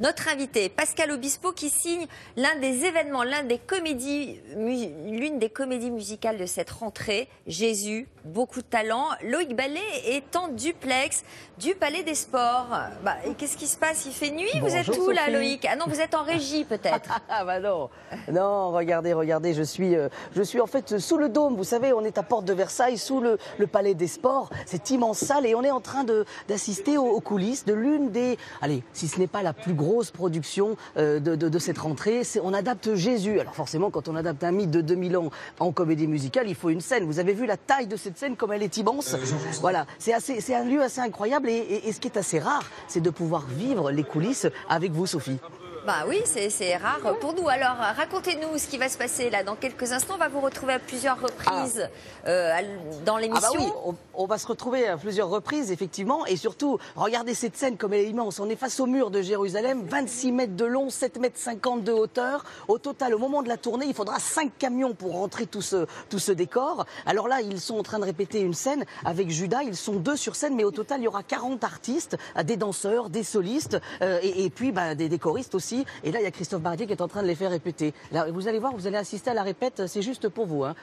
Notre invité, Pascal Obispo, qui signe l'un des événements, l'un des comédies, l'une des comédies musicales de cette rentrée, Jésus, beaucoup de talent. Loïc Ballet est en duplex du Palais des Sports. Bah, qu'est-ce qui se passe? Il fait nuit? Vous êtes où là, Loïc? Ah non, vous êtes en régie peut-être. ah bah non, non, regardez, regardez, je suis, euh, je suis en fait sous le dôme. Vous savez, on est à Porte de Versailles, sous le, Palais des Sports, cette immense salle, et on est en train d'assister aux, aux coulisses de l'une des, allez, si ce n'est pas la plus grande grosse production euh, de, cette rentrée. On adapte Jésus. Alors forcément, quand on adapte un mythe de 2000 ans en comédie musicale, il faut une scène. Vous avez vu la taille de cette scène, comme elle est immense. Euh, voilà, c'est un lieu assez incroyable. et ce qui est assez rare, c'est de pouvoir vivre les coulisses avec vous, Sophie. Bah oui, c'est rare pour nous. Alors, racontez-nous ce qui va se passer là. Dans quelques instants, on va vous retrouver à plusieurs reprises ah. euh, dans l'émission. Ah bah oui, on, va se retrouver à plusieurs reprises, effectivement. Et surtout, regardez cette scène comme elle est immense. On est face au mur de Jérusalem, 26 mètres de long, 7 mètres 50 de hauteur. Au total, au moment de la tournée, il faudra 5 camions pour rentrer tout ce, tout ce décor. Alors là, ils sont en train de répéter une scène avec Judas. Ils sont deux sur scène, mais au total, il y aura 40 artistes, des danseurs, des solistes euh, et, puis bah, des décoristes aussi et là, il y a Christophe Bardier qui est en train de les faire répéter. vous allez voir, vous allez assister à la répète, c'est juste pour vous. Hein.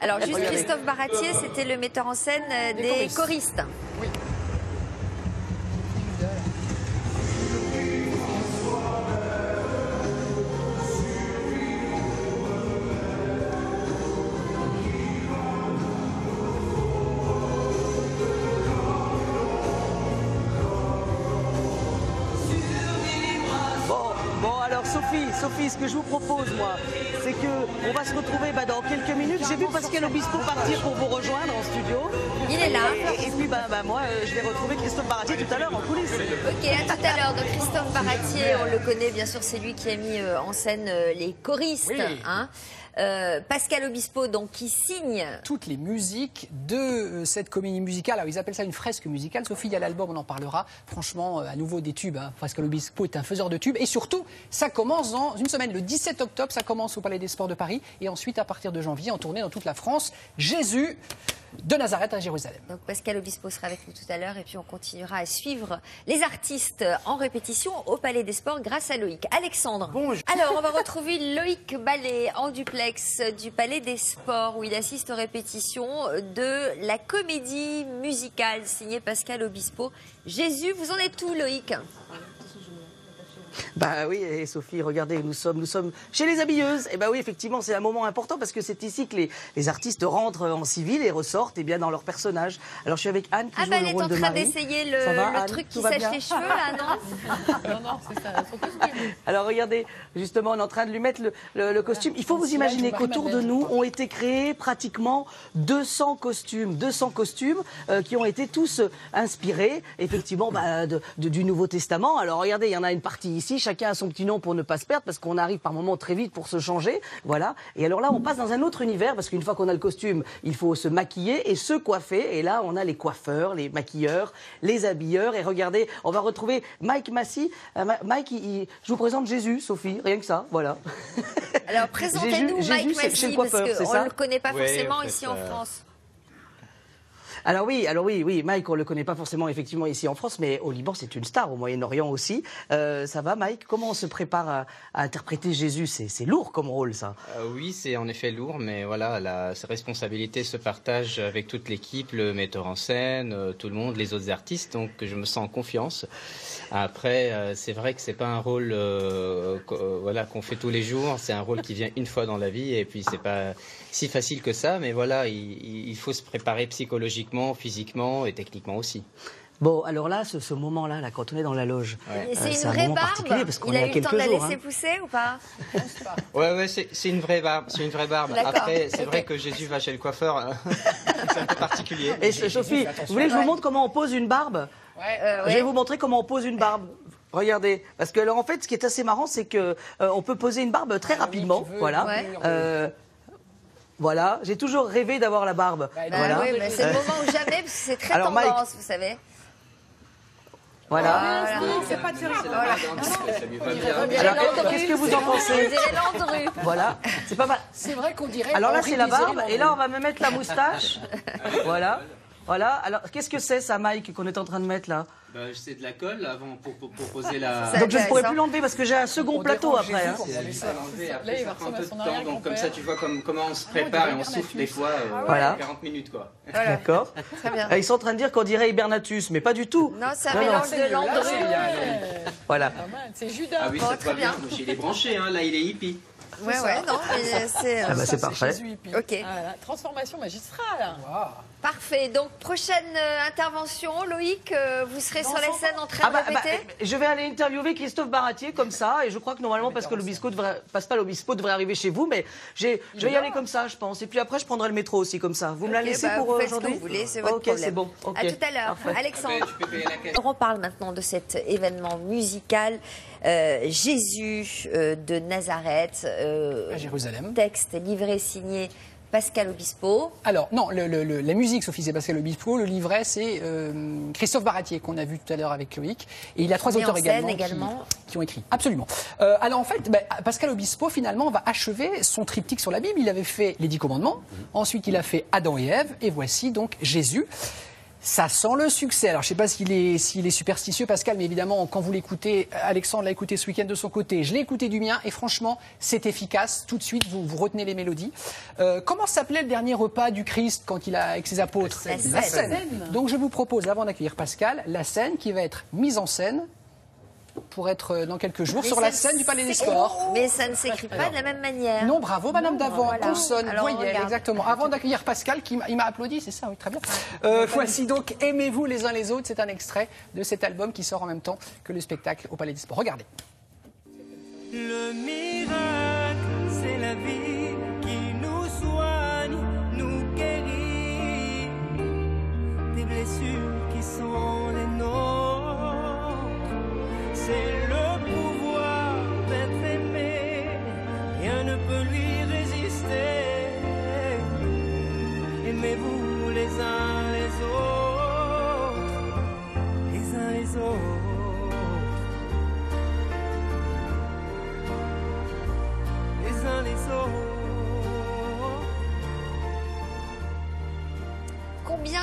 Alors, juste Christophe Baratier, c'était le metteur en scène euh, des, choristes. Oui. Sophie, ce que je vous propose, moi, c'est que on va se retrouver bah, dans quelques minutes. J'ai vu Pascal Obispo partir pour vous rejoindre en studio. Il est là. Et, puis, bah, bah, moi, euh, je vais retrouver Christophe Baratier tout à l'heure en coulisses. Ok, à tout à l'heure. Donc, Christophe Baratier, on le connaît, bien sûr, c'est lui qui a mis euh, en scène euh, les choristes. Hein. Euh, Pascal Obispo, donc, qui signe toutes les musiques de euh, cette comédie musicale. Alors, ils appellent ça une fresque musicale. Sophie, il y a l'album, on en parlera. Franchement, euh, à nouveau des tubes. Hein. Pascal Obispo est un faiseur de tubes. Et surtout, ça commence dans une semaine, le 17 octobre. Ça commence au Palais des Sports de Paris. Et ensuite, à partir de janvier, en tournée dans toute la France. Jésus de Nazareth à Jérusalem. Donc Pascal Obispo sera avec nous tout à l'heure et puis on continuera à suivre les artistes en répétition au Palais des Sports grâce à Loïc. Alexandre. Bonjour. Alors on va retrouver Loïc Ballet en duplex du Palais des Sports où il assiste aux répétitions de la comédie musicale signée Pascal Obispo. Jésus, vous en êtes où Loïc? Bah oui, et Sophie, regardez, nous sommes, nous sommes chez les habilleuses. Et bah oui, effectivement, c'est un moment important parce que c'est ici que les, artistes rentrent en civil et ressortent et eh bien, dans leur personnage. Alors je suis avec Anne qui ah joue bah, le rôle de Marie. Elle est en train d'essayer le, truc qui sèche les cheveux là, non? Non, non, c'est ça, son costume. Alors regardez, justement, on est en train de lui mettre le, costume. Il faut vous imaginer qu'autour de nous ont été créés pratiquement 200 costumes, 200 costumes euh, qui ont été tous inspirés, effectivement, bah, du Nouveau Testament. Alors regardez, il y en a une partie ici chacun a son petit nom pour ne pas se perdre, parce qu'on arrive par moments très vite pour se changer. Voilà. Et alors là, on passe dans un autre univers, parce qu'une fois qu'on a le costume, il faut se maquiller et se coiffer. Et là, on a les coiffeurs, les maquilleurs, les habilleurs. Et regardez, on va retrouver Mike Massy. Euh, Mike, je vous présente Jésus, Sophie, rien que ça. Voilà. Alors, présentez-nous Mike Massy, parce qu'on ne le connaît pas forcément ici en France. Alors oui, alors oui, oui, Mike, on le connaît pas forcément effectivement ici en France, mais au Liban, c'est une star, au Moyen-Orient aussi. Euh, ça va, Mike? Comment on se prépare à, interpréter Jésus? C'est lourd comme rôle, ça. Euh, oui, c'est en effet lourd, mais voilà, la responsabilité se partage avec toute l'équipe, le metteur en scène, euh, tout le monde, les autres artistes, donc je me sens en confiance. Après, c'est vrai que c'est pas un rôle voilà qu'on fait tous les jours, c'est un rôle qui vient une fois dans la vie, et puis c'est pas si facile que ça, mais voilà, il faut se préparer psychologiquement physiquement et techniquement aussi. Bon, alors là, ce, moment-là, là, quand on est dans la loge, c'est euh, une vraie barbe. Parce Il a eu le temps de la laisser hein. pousser ou pas? Ouais, ouais, c'est une vraie barbe. C'est une vraie barbe. Après, c'est vrai que Jésus va chez le coiffeur. Hein. c'est un peu particulier. Et Sophie, vous voulez que je vous montre comment on pose une barbe? Euh, Je vais vous montrer comment on pose une barbe. Regardez, parce que alors en fait, ce qui est assez marrant, c'est que euh, on peut poser une barbe très rapidement, voilà. Voilà, j'ai toujours rêvé d'avoir la barbe. Bah, voilà. oui, mais c'est le moment où jamais, parce que c'est très Alors, tendance, vous savez. Voilà. C'est pas. Qu'est-ce que vous en pensez Voilà, c'est pas mal. C'est vrai qu'on dirait. Alors là, c'est la barbe, et là, on va me mettre la moustache. voilà. Voilà. Alors, qu'est-ce que c'est, ça, Mike, qu'on est en train de mettre là? Bah, C'est de la colle avant pour, pour, poser la. Donc je ne pourrais plus l'enlever parce que j'ai un second plateau après. Hein. Après, ça prend un peu de temps. Donc comme ça, tu vois comme, comment on se prépare et on souffle des fois. Euh, voilà. 40 minutes quoi. D'accord. Ah, ils sont en train de dire qu'on dirait Hibernatus, mais pas du tout. Non, c'est un mélange de Landru. Voilà. C'est Judas. Ah oui, ça va bien. Il est branché, hein. là il est hippie. Ouais, ouais, non, mais c'est. Ah bah c'est parfait. Ok. Ah, transformation magistrale. Parfait. Donc, prochaine euh, intervention, Loïc, euh, vous serez sur la scène en train ah de bah, répéter bah, Je vais aller interviewer Christophe Baratier comme ça, et je crois que normalement, parce que l'Obispo devrait, passe pas l'Obispo devrait arriver chez vous, mais je vais y aller comme ça, je pense. Et puis après, je prendrai le métro aussi comme ça. Vous me la laissez bah, pour vous aujourd'hui ce que vous voulez, c'est votre Ok, c'est bon. À tout à l'heure. Alexandre, on parle maintenant de cet événement musical. Euh, Jésus de Nazareth. à Jérusalem. Texte livré signé Pascal Obispo. Alors, non, la musique, Sophie, c'est Pascal Obispo. Le livret, c'est euh, Christophe Baratier, qu'on a vu tout à l'heure avec Loïc. Et il a trois auteurs également, Qui, ont écrit. Absolument. Euh, alors, en fait, ben, Pascal Obispo, finalement, va achever son triptyque sur la Bible. Il avait fait les Dix Commandements. Ensuite, il a fait Adam et Ève. Et voici donc Jésus. Ça sent le succès. Alors, je ne sais pas s'il est, s'il est superstitieux, Pascal, mais évidemment, quand vous l'écoutez, Alexandre l'a écouté ce week-end de son côté, je l'ai écouté du mien, et franchement, c'est efficace. Tout de suite, vous, vous retenez les mélodies. Euh, comment s'appelait le dernier repas du Christ quand il a avec ses apôtres? La scène. Donc, je vous propose, avant d'accueillir Pascal, la scène qui va être mise en scène pour être euh, dans quelques jours sur la scène du Palais des Sports. Mais ça ne s'écrit pas de la même manière. Non, bravo, Madame Davant. Consonne, voyelle, exactement. Avant d'accueillir Pascal, qui il m'a applaudi, c'est ça, oui, très bien. Euh, voici donc Aimez-vous les uns les autres. C'est un extrait de cet album qui sort en même temps que le spectacle au Palais des Sports. Regardez. Le miracle, c'est la vie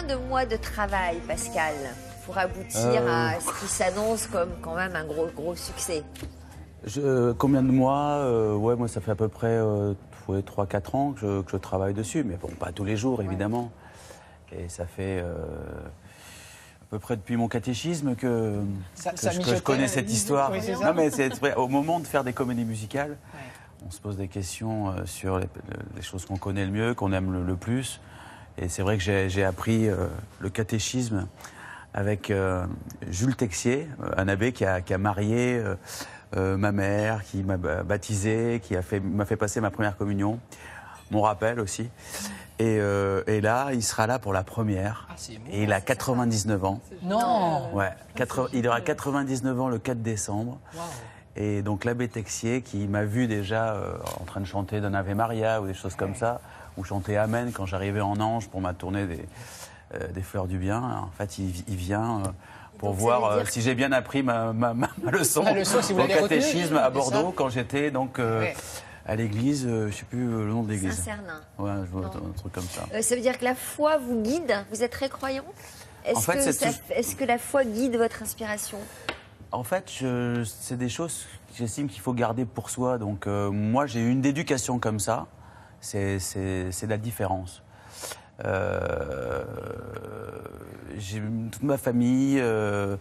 Combien de mois de travail, Pascal pour aboutir à euh, ce qui s'annonce comme quand même un gros, gros succès je, Combien de mois euh, Ouais, moi, ça fait à peu près euh, 3-4 ans que je, travaille dessus, mais bon, pas tous les jours, évidemment. Et ça fait euh, à peu près depuis mon catéchisme que, je, connais cette histoire. non, mais c'est au moment de faire des comédies musicales, on se pose des questions sur les, choses qu'on connaît le mieux, qu'on aime le, plus. Et c'est vrai que j'ai appris le catéchisme avec euh, Jules Texier, euh, un abbé qui a, marié euh, ma mère, qui m'a baptisé, qui m'a fait, fait passer ma première communion, mon rappel aussi. Et, là, il sera là pour la première. Ah, et il a 99 ans. Non Ouais, il aura 99 ans le 4 décembre. Et donc l'abbé Texier, qui m'a vu déjà en train de chanter d'un Ave Maria ou des choses comme ça, ou chanter Amen quand j'arrivais en ange pour ma tournée des, euh, des fleurs du bien. En fait, il, vient euh, pour voir euh, si j'ai bien appris ma, leçon, au catéchisme à Bordeaux quand j'étais donc à l'église, je ne sais plus le nom de l'église. Saint-Cernin. Ouais, je vois un truc comme ça. ça veut dire que la foi vous guide? Vous êtes très croyant? Est-ce que, est que, la foi guide votre inspiration? En fait, c'est des choses que j'estime qu'il faut garder pour soi. Donc moi, j'ai eu une éducation comme ça. C'est la différence. Euh, j'ai toute ma famille euh,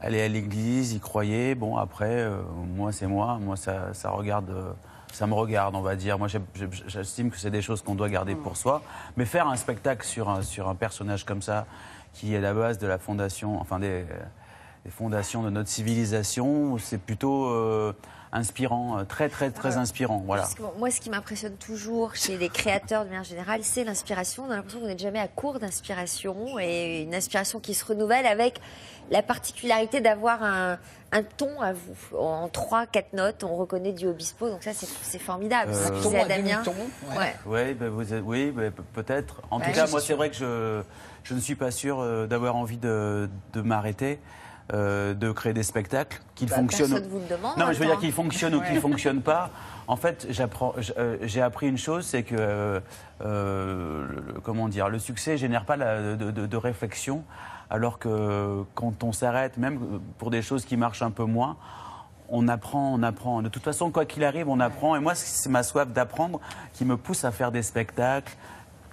allait à l'église, y croyait. Bon, après, euh, moi, c'est moi. Moi, ça, ça regarde ça me regarde, on va dire. Moi, j'estime que c'est des choses qu'on doit garder pour soi. Mais faire un spectacle sur un, sur un personnage comme ça, qui est la base de la fondation, enfin des, des fondations de notre civilisation, c'est plutôt inspirant, euh, très très très inspirant. Voilà. moi, ce qui m'impressionne toujours chez les créateurs de manière générale, c'est l'inspiration. On a l'impression qu'on n'est jamais à court d'inspiration et une inspiration qui se renouvelle avec la particularité d'avoir un, ton à vous. En trois, quatre notes, on reconnaît du Obispo, donc ça c'est formidable. Euh... C'est à Damien. Ouais. Ben, vous oui, ben, peut-être. En tout cas, moi c'est vrai que je, je ne suis pas sûr euh, d'avoir envie de, de m'arrêter. Euh, de créer des spectacles, qu'ils bah, fonctionnent. Vous le demande, non, mais je veux dire qu'ils fonctionnent ou qu'ils ne fonctionnent pas. En fait, euh, j'ai appris une chose, c'est que euh, le, comment dire, le succès génère pas de, réflexion alors que quand on s'arrête, même pour des choses qui marchent un peu moins, on apprend, on apprend. De toute façon, quoi qu'il arrive, on apprend. Et moi, c'est ma soif d'apprendre qui me pousse à faire des spectacles,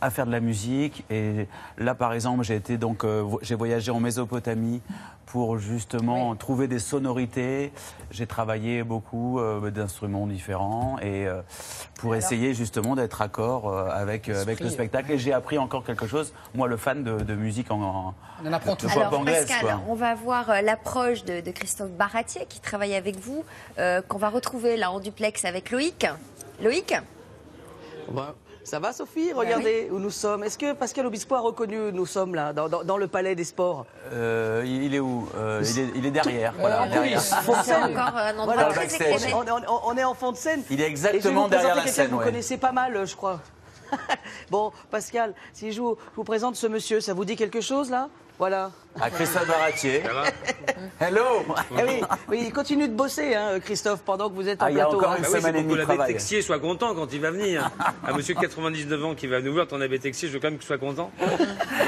à faire de la musique. Et là, par exemple, j'ai été donc, euh, j'ai voyagé en Mésopotamie pour justement trouver des sonorités. J'ai travaillé beaucoup euh, d'instruments différents et euh, pour essayer justement d'être accord euh, avec, euh, avec le spectacle. Et j'ai appris encore quelque chose. Moi, le fan de, de musique en, en On en apprend de toujours. pop Alors anglaise, Pascal, quoi. on va voir l'approche de, de Christophe Baratier qui travaille avec vous, euh, qu'on va retrouver là en duplex avec Loïc. Loïc Bah, Ça va Sophie Regardez où nous sommes. Est-ce que Pascal Obispo a reconnu où nous sommes là, dans, dans- dans le palais des sports Euh, il est où Euh, il, est, il est derrière. voilà, en derrière. encore un endroit Voilà, très on, on- on est en fond de scène. Il est exactement derrière la scène. vous ouais. connaissez pas mal, euh, je crois. bon, Pascal, si je vous, je vous présente ce monsieur, ça vous dit quelque chose là? Voilà. À Christophe Baratier. Hello Eh oui, oui, il continue de bosser, hein, Christophe, pendant que vous êtes en Ah, il y a plateau. encore hein. une Bah oui, c'est semaine et pour demie que de l'abbé travail. Texier soit content quand il va venir. Un monsieur de 99 ans qui va nous voir, ton abbé Texier, je veux quand même qu'il soit content. Donc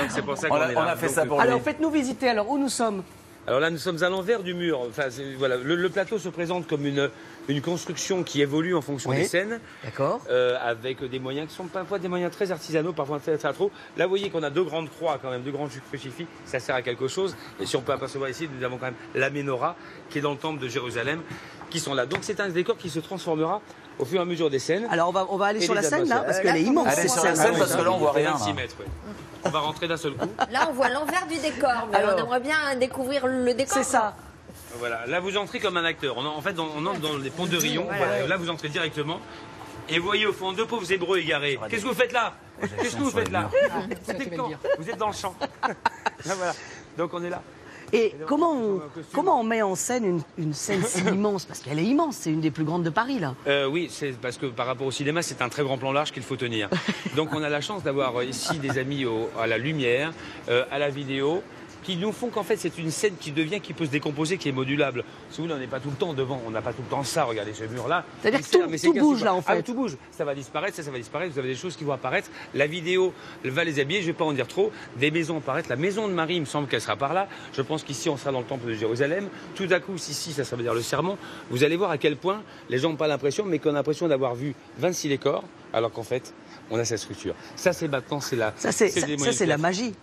c'est pour ça On qu'on a- est on là. a fait Donc, ça pour Alors faites-nous visiter, alors où nous sommes? Alors là, nous sommes à l'envers du mur. Enfin, voilà, le, le plateau se présente comme une, une construction qui évolue en fonction Oui. des scènes. D'accord. euh, avec des moyens qui sont parfois des moyens très artisanaux, parfois très théâtraux. Là, vous voyez qu'on a deux grandes croix, quand même, deux grands crucifix. Ça sert à quelque chose. Et si on peut apercevoir ici, nous avons quand même la menorah qui est dans le temple de Jérusalem, qui sont là. Donc c'est un décor qui se transformera au fur et à mesure des scènes. Alors on va, on va aller Et sur la scène là, parce qu'elle est immense Allez sur la scène. parce que là, on voit rien. 26 mètres, ouais. On va rentrer d'un seul coup. Là, on voit l'envers du décor, mais Alors. on aimerait bien découvrir le décor. C'est ça. Voilà, là vous entrez comme un acteur. On, en fait, on, on entre dans les ponts de Rion. Voilà. Voilà, Là vous entrez directement. Et vous voyez au fond deux pauvres hébreux égarés. Qu'est-ce que vous faites là Qu'est-ce que vous faites là murs. Vous êtes quand. Vous dans le champ. Là, voilà. Donc on est là. Et comment on, comment on met en scène une, une scène si immense? Parce qu'elle est immense, c'est une des plus grandes de Paris là. Euh, oui, c'est parce que par rapport au cinéma, c'est un très grand plan large qu'il faut tenir. Donc on a la chance d'avoir euh, ici des amis au- à la lumière, euh, à la vidéo, qui nous font qu'en fait c'est une scène qui devient, qui peut se décomposer, qui est modulable. Si vous on n'est pas tout le temps devant, on n'a pas tout le temps ça, regardez ce mur-là. C'est-à-dire que tout- bouge, là, en Ah, fait. tout bouge, ça va disparaître, ça, ça va disparaître, vous avez des choses qui vont apparaître. La vidéo va les habiller, je ne vais pas en dire trop. Des maisons apparaître, la maison de Marie, il me semble qu'elle sera par là. Je pense qu'ici on sera dans le temple de Jérusalem. Tout à coup, ici, ça, ça veut dire le sermon. Vous allez voir à quel point les gens n'ont pas l'impression, mais qu'on a l'impression d'avoir vu 26 décors, alors qu'en fait, on a cette structure. Ça, c'est maintenant, c'est la. Ça c'est la magie.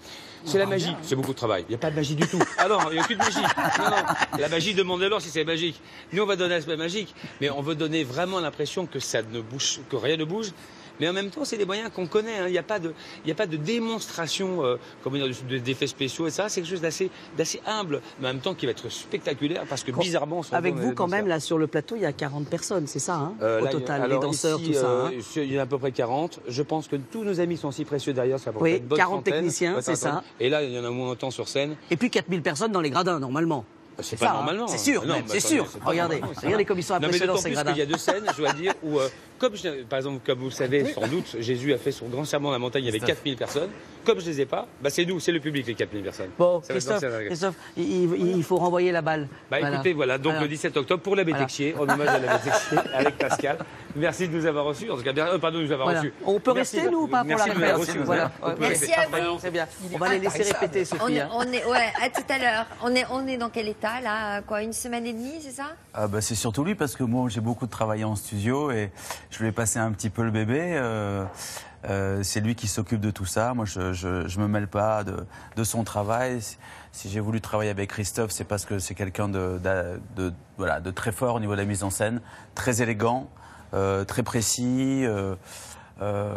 C'est la magie. C'est beaucoup de travail. Il n'y a pas de magie du tout. Ah non, il n'y a aucune magie. Non, non. La magie demande alors si c'est magique. Nous, on va donner l'aspect magique, mais on veut donner vraiment l'impression que ça ne bouge, que rien ne bouge. Mais en même temps, c'est des moyens qu'on connaît. hein. Il n'y a pas de, il n'y a pas de démonstration, euh, comment dire, de- d'effets spéciaux et ça. C'est quelque chose d'assez, d'assez humble, mais en même temps qui va être spectaculaire parce que Quand- bizarrement, on Avec vous quand dans ça. même là sur le plateau, il y a 40 personnes, c'est ça hein, Euh, au là, il y a- total, les danseurs, ici, tout ça. euh, hein. Il y en a à peu près 40. Je pense que tous nos amis sont si précieux derrière. Ça Oui, une bonne 40 centaine. techniciens, c'est ça. Et là, il y en a moins autant sur scène. Et puis 4000 personnes dans les gradins normalement. C'est ça, pas hein. normalement. C'est sûr, même, bah, c'est sûr. c'est Regardez, c'est regardez comme ils sont impressionnants ces gradins. qu'il y a deux scènes, je dois dire, où, euh, comme, je- par exemple, comme vous le savez, sans doute, Jésus a fait son grand serment à la montagne, il y avait 4000 personnes. Comme je les ai pas, bah, c'est nous, c'est le public, les 4000 personnes. Bon, Ça va être Christophe, Christophe, il, faut renvoyer la balle. Bah écoutez, voilà, donc Voilà. le 17 octobre pour l'abbé Voilà. Texier, en hommage à l'abbé Texier, avec Pascal. Merci de nous avoir reçus, en tout cas, bien- euh, pardon, de nous avoir Voilà. reçus. On peut Merci rester, nous, ou pas, pour merci la reçus, Voilà. on peut Merci rester. à vous. C'est bien. On va les laisser répéter, On Sophie. est, hein. on est, ouais, à tout à l'heure. On est, on est dans quel état là Quoi, une semaine et demie, c'est ça? Ah bah, c'est surtout lui parce que moi j'ai beaucoup travaillé en studio et je lui ai passé un petit peu le bébé. euh, euh, c'est lui qui s'occupe de tout ça. Moi je, je, me mêle pas de, son travail. Si- j'ai voulu travailler avec Christophe, c'est parce que c'est quelqu'un de, voilà, de très fort au niveau de la mise en scène, très élégant, euh, très précis. Euh,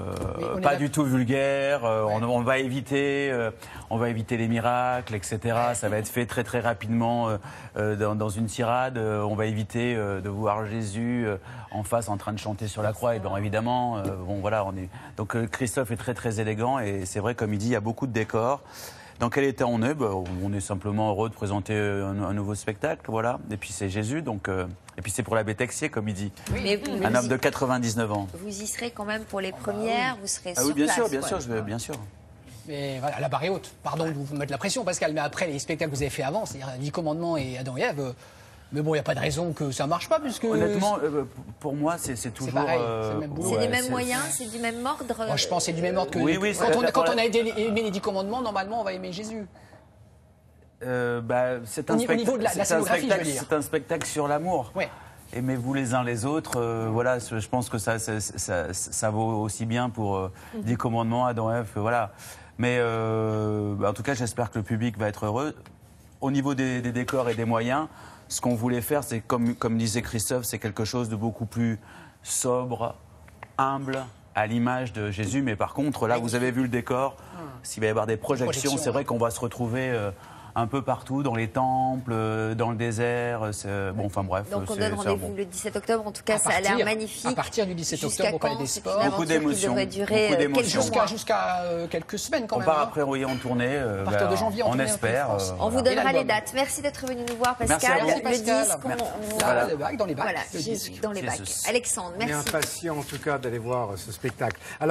pas du tout vulgaire, euh, on, on va éviter, euh, on va éviter les miracles, etc. Ça va être fait très très rapidement dans, dans une tirade. Euh, on va éviter euh, de voir Jésus euh, en face en train de chanter sur la croix. Et bien évidemment, euh, bon voilà, on est. Donc euh, Christophe est très très élégant et c'est vrai comme il dit, il y a beaucoup de décors. Dans quel état on est? Ben, On est simplement heureux de présenter un, un nouveau spectacle, voilà. Et puis c'est Jésus, donc euh, et puis c'est pour l'abbé Texier, comme il dit, Mais vous, un vous homme y- de 99 ans. vous y serez quand même pour les premières, vous serez Ah sur oui, bien place. sûr, bien quoi. sûr, je vais, bien sûr. Mais voilà, la barre est haute. Pardon de vous mettre la pression, Pascal, mais après les spectacles que vous avez fait avant, c'est-à-dire Dix commandements et Adam et Ève, euh, mais bon, il n'y a pas de raison que ça marche pas, puisque. Honnêtement, euh, pour moi, c'est c'est toujours. pareil, euh, c'est le même boulot. C'est ouais, les mêmes moyens, c'est du même ordre. Moi, je pense que c'est du même ordre que. Oui, oui, quand, c'est- on, quand on a aidé- aimé les dix commandements, normalement, on va aimer Jésus. euh, bah, c'est Au un, spect- un un spectacle sur l'amour. Ouais. Aimez-vous les uns les autres. euh, voilà, je pense que ça, ça, ça- ça vaut aussi bien pour euh, Mhm. Dix commandements, Adam euh, voilà. Mais euh, bah, en tout cas, j'espère que le public va être heureux. Au niveau des, des décors et des moyens, ce qu'on voulait faire, c'est comme, comme disait Christophe, c'est quelque chose de beaucoup plus sobre, humble, à l'image de Jésus. Mais par contre, là, vous avez vu le décor. S'il va y avoir des projections, projections, c'est vrai qu'on va se retrouver euh, un peu partout, dans les temples, euh, dans le désert. euh, c'est- Bon, enfin bref. Donc on donne rendez-vous bon. le 17 octobre. En tout cas, À ça a l'air magnifique. À partir du 17 Jusqu'à octobre au Palais quand des Sports. Beaucoup d'émotions, euh. Jusqu'à euh, quelques semaines quand On même. part hein. après, oui, en tournée. euh, À partir de janvier, en on espère. Euh, On vous voilà. Donnera les dates. Merci d'être venu nous voir, Merci Pascal. à vous. Merci, Le Pascal. disque, on- Merci. on- Là, Voilà. dans les bacs, Voilà, le disque. dans les bacs. Alexandre, On est merci. impatient en tout cas d'aller voir ce spectacle. Alors,